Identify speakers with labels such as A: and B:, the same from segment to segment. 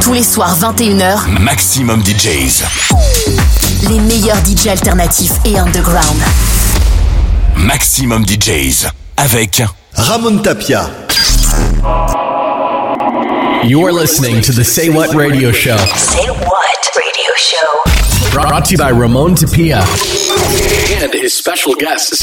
A: Tous les soirs 21h,
B: Maximum DJs.
A: Les meilleurs DJs alternatifs et underground.
B: Maximum DJs avec
C: Ramon Tapia.
D: You are listening to the Say What Radio Show.
A: Say What Radio Show.
D: Brought to you by Ramon Tapia and his special guests.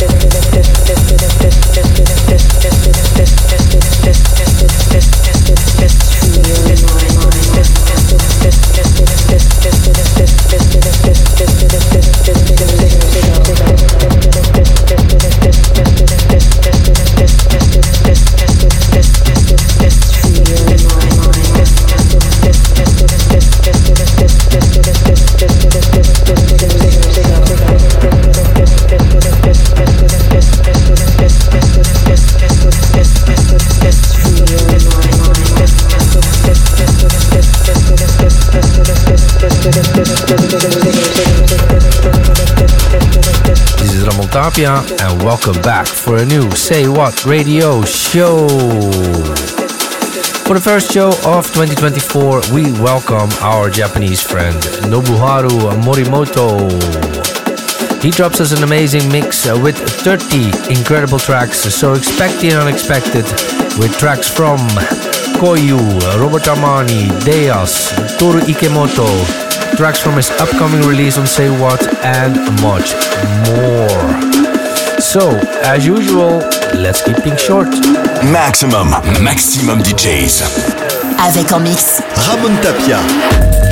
C: Tapia, and welcome back for a new Say What radio show. For the first show of 2024, we welcome our Japanese friend Nobuharu Morimoto. He drops us an amazing mix uh, with 30 incredible tracks, so expect the unexpected with tracks from Koyu, Robert Armani, Deas, Toru Ikemoto, tracks from his upcoming release on Say What, and much more. So, as usual, let's keep things short.
B: MAXXIMUM, MAXXIMUM DJs.
A: Avec en mix.
E: Ramon Tapia.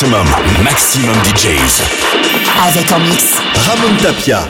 B: Maximum, maximum DJs.
A: Avec en mix.
F: Ramon Tapia.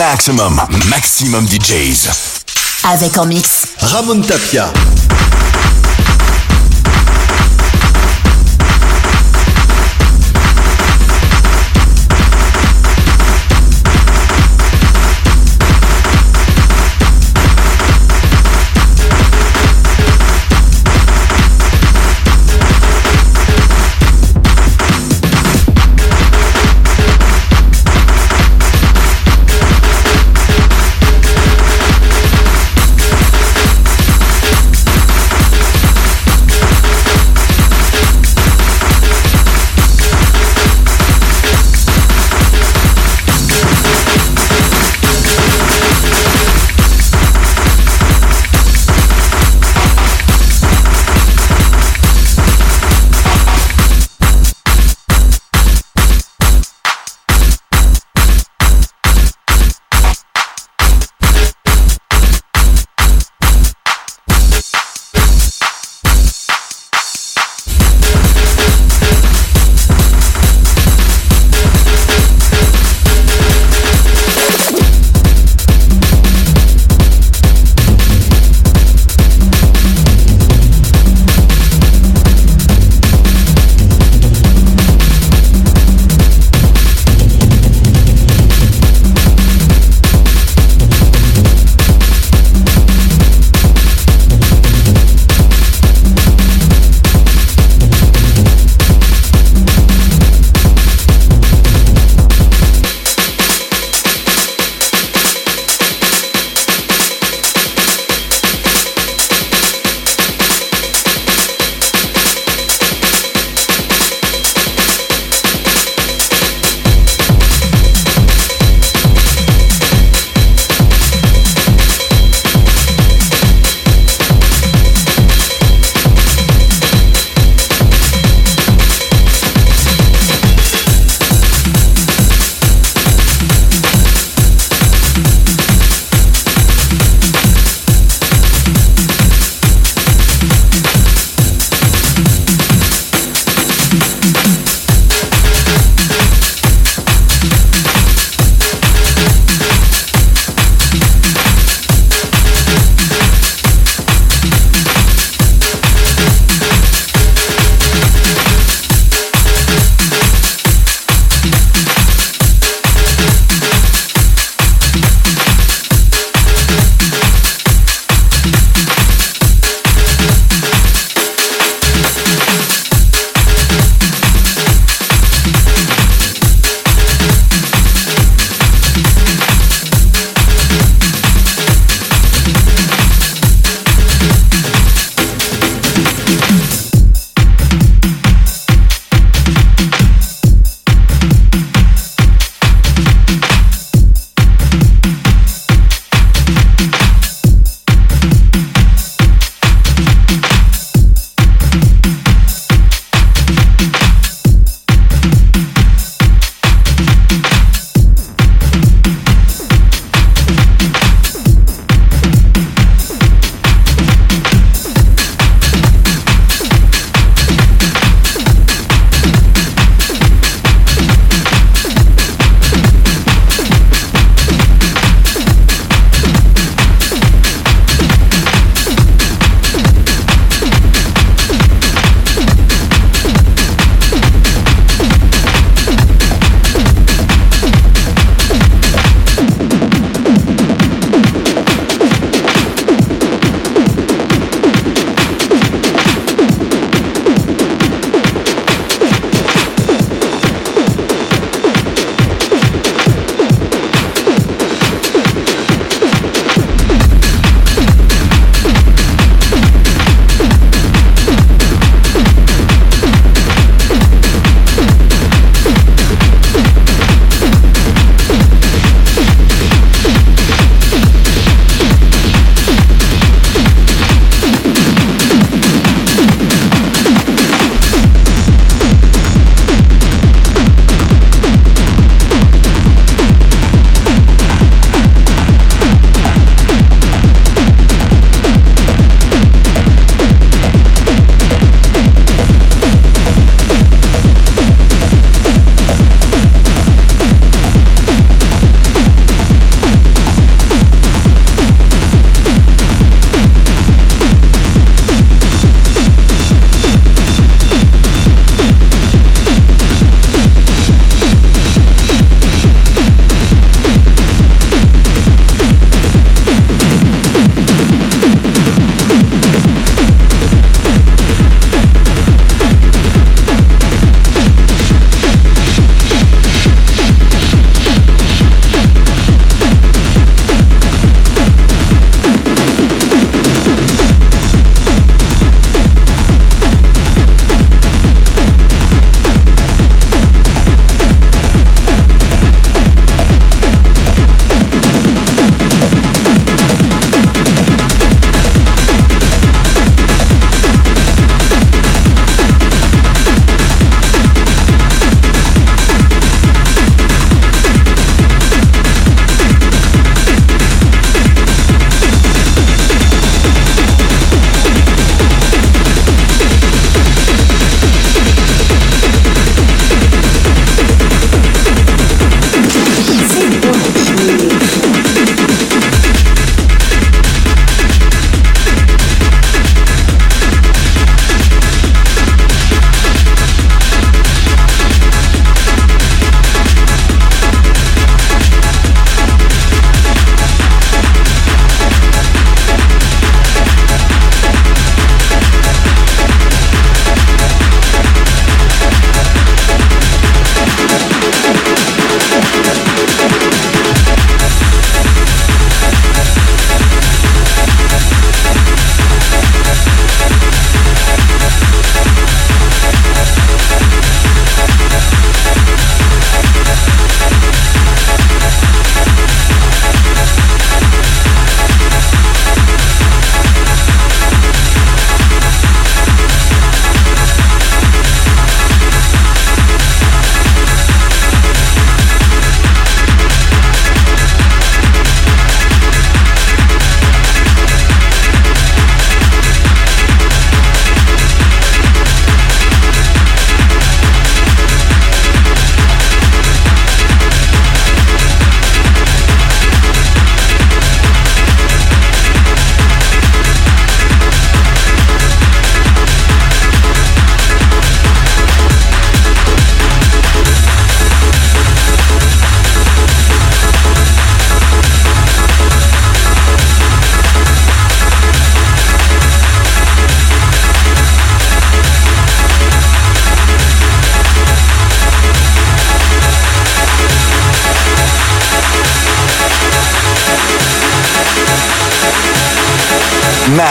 B: Maximum, maximum DJs.
A: Avec en mix.
F: Ramon Tapia.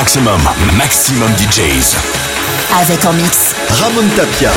B: Maximum, maximum DJs.
A: Avec en mix.
F: Ramon Tapia.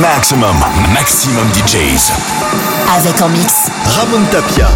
B: Maximum, maximum DJs.
A: Avec en mix.
F: Ramon Tapia.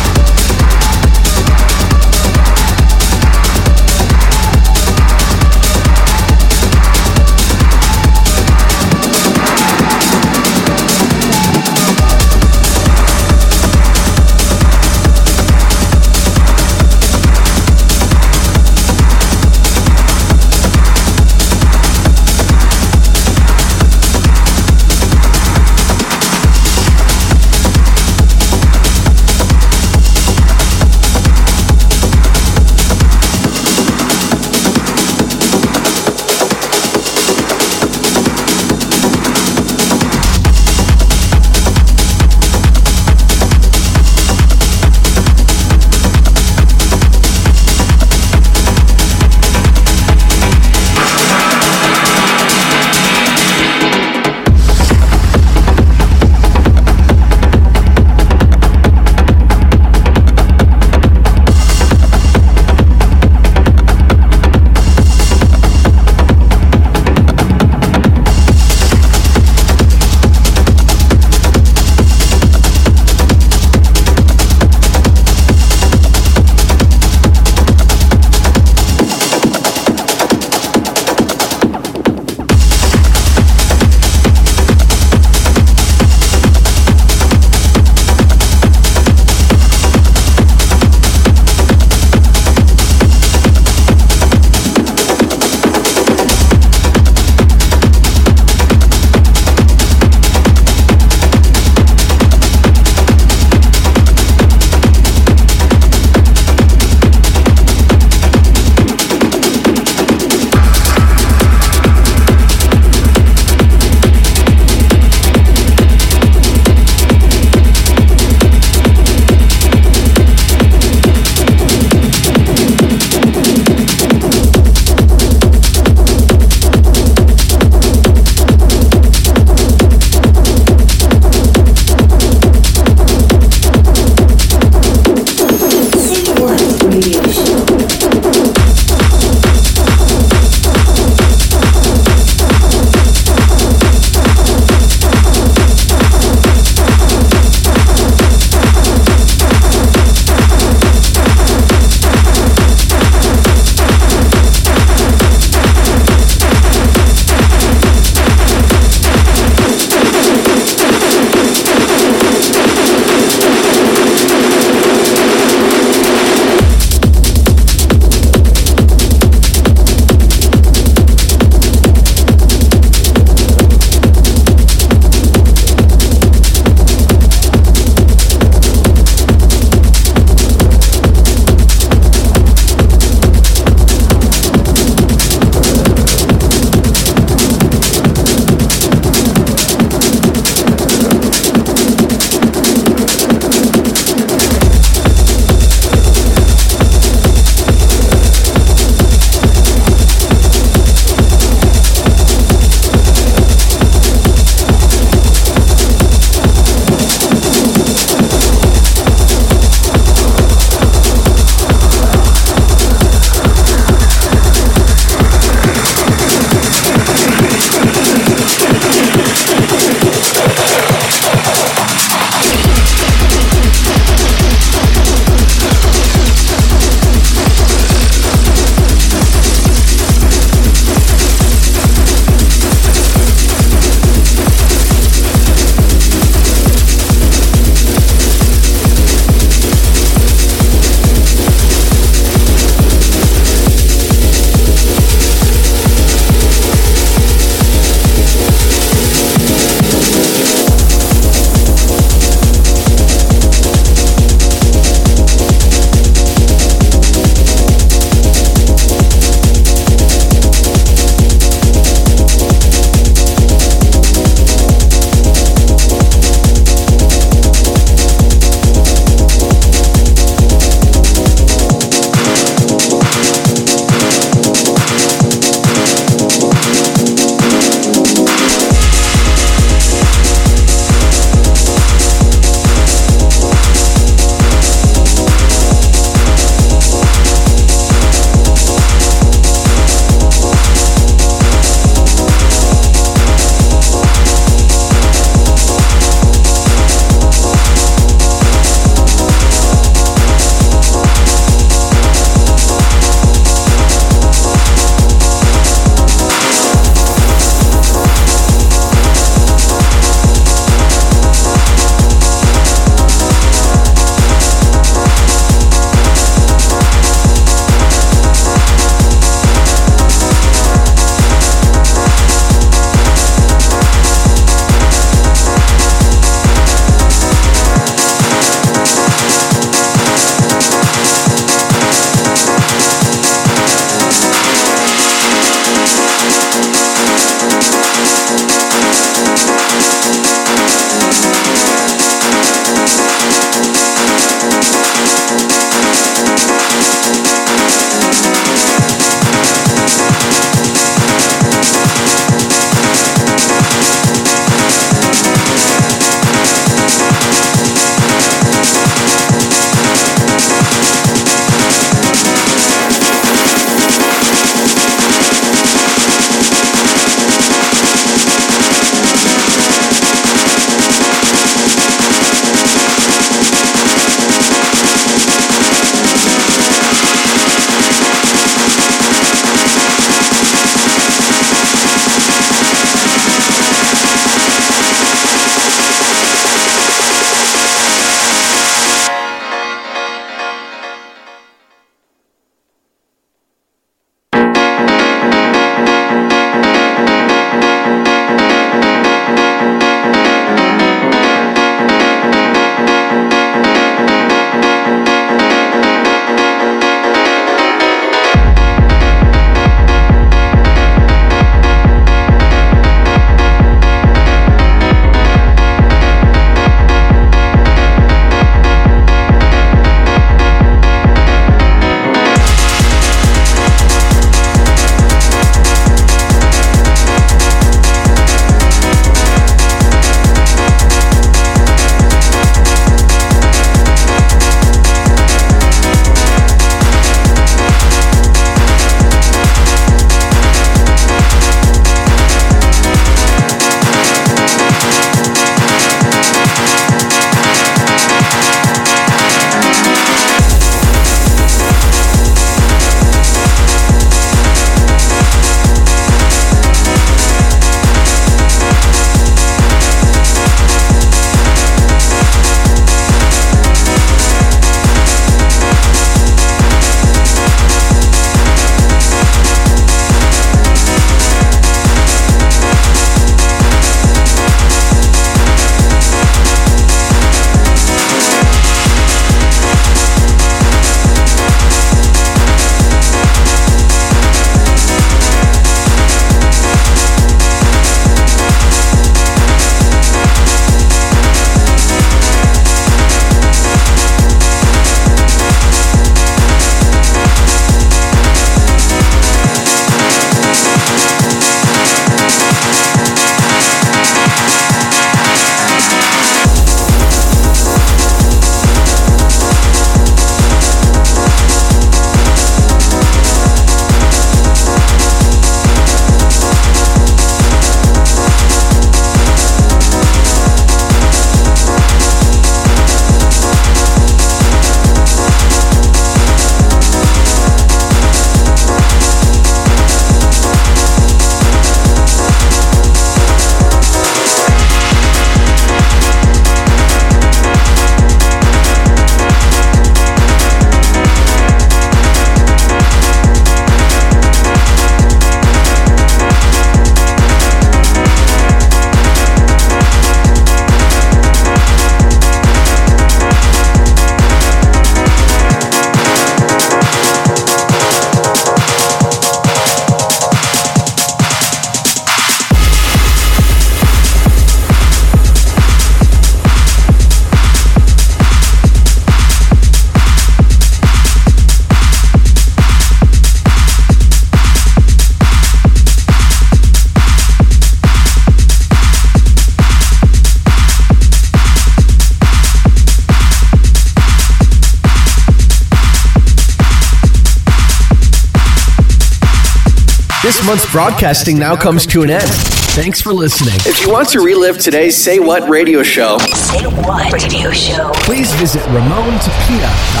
D: Month's broadcasting now comes to an end. Thanks for listening.
F: If you want to relive today's Say What radio show,
A: Say What Radio Show.
D: Please visit RamonTapia.com.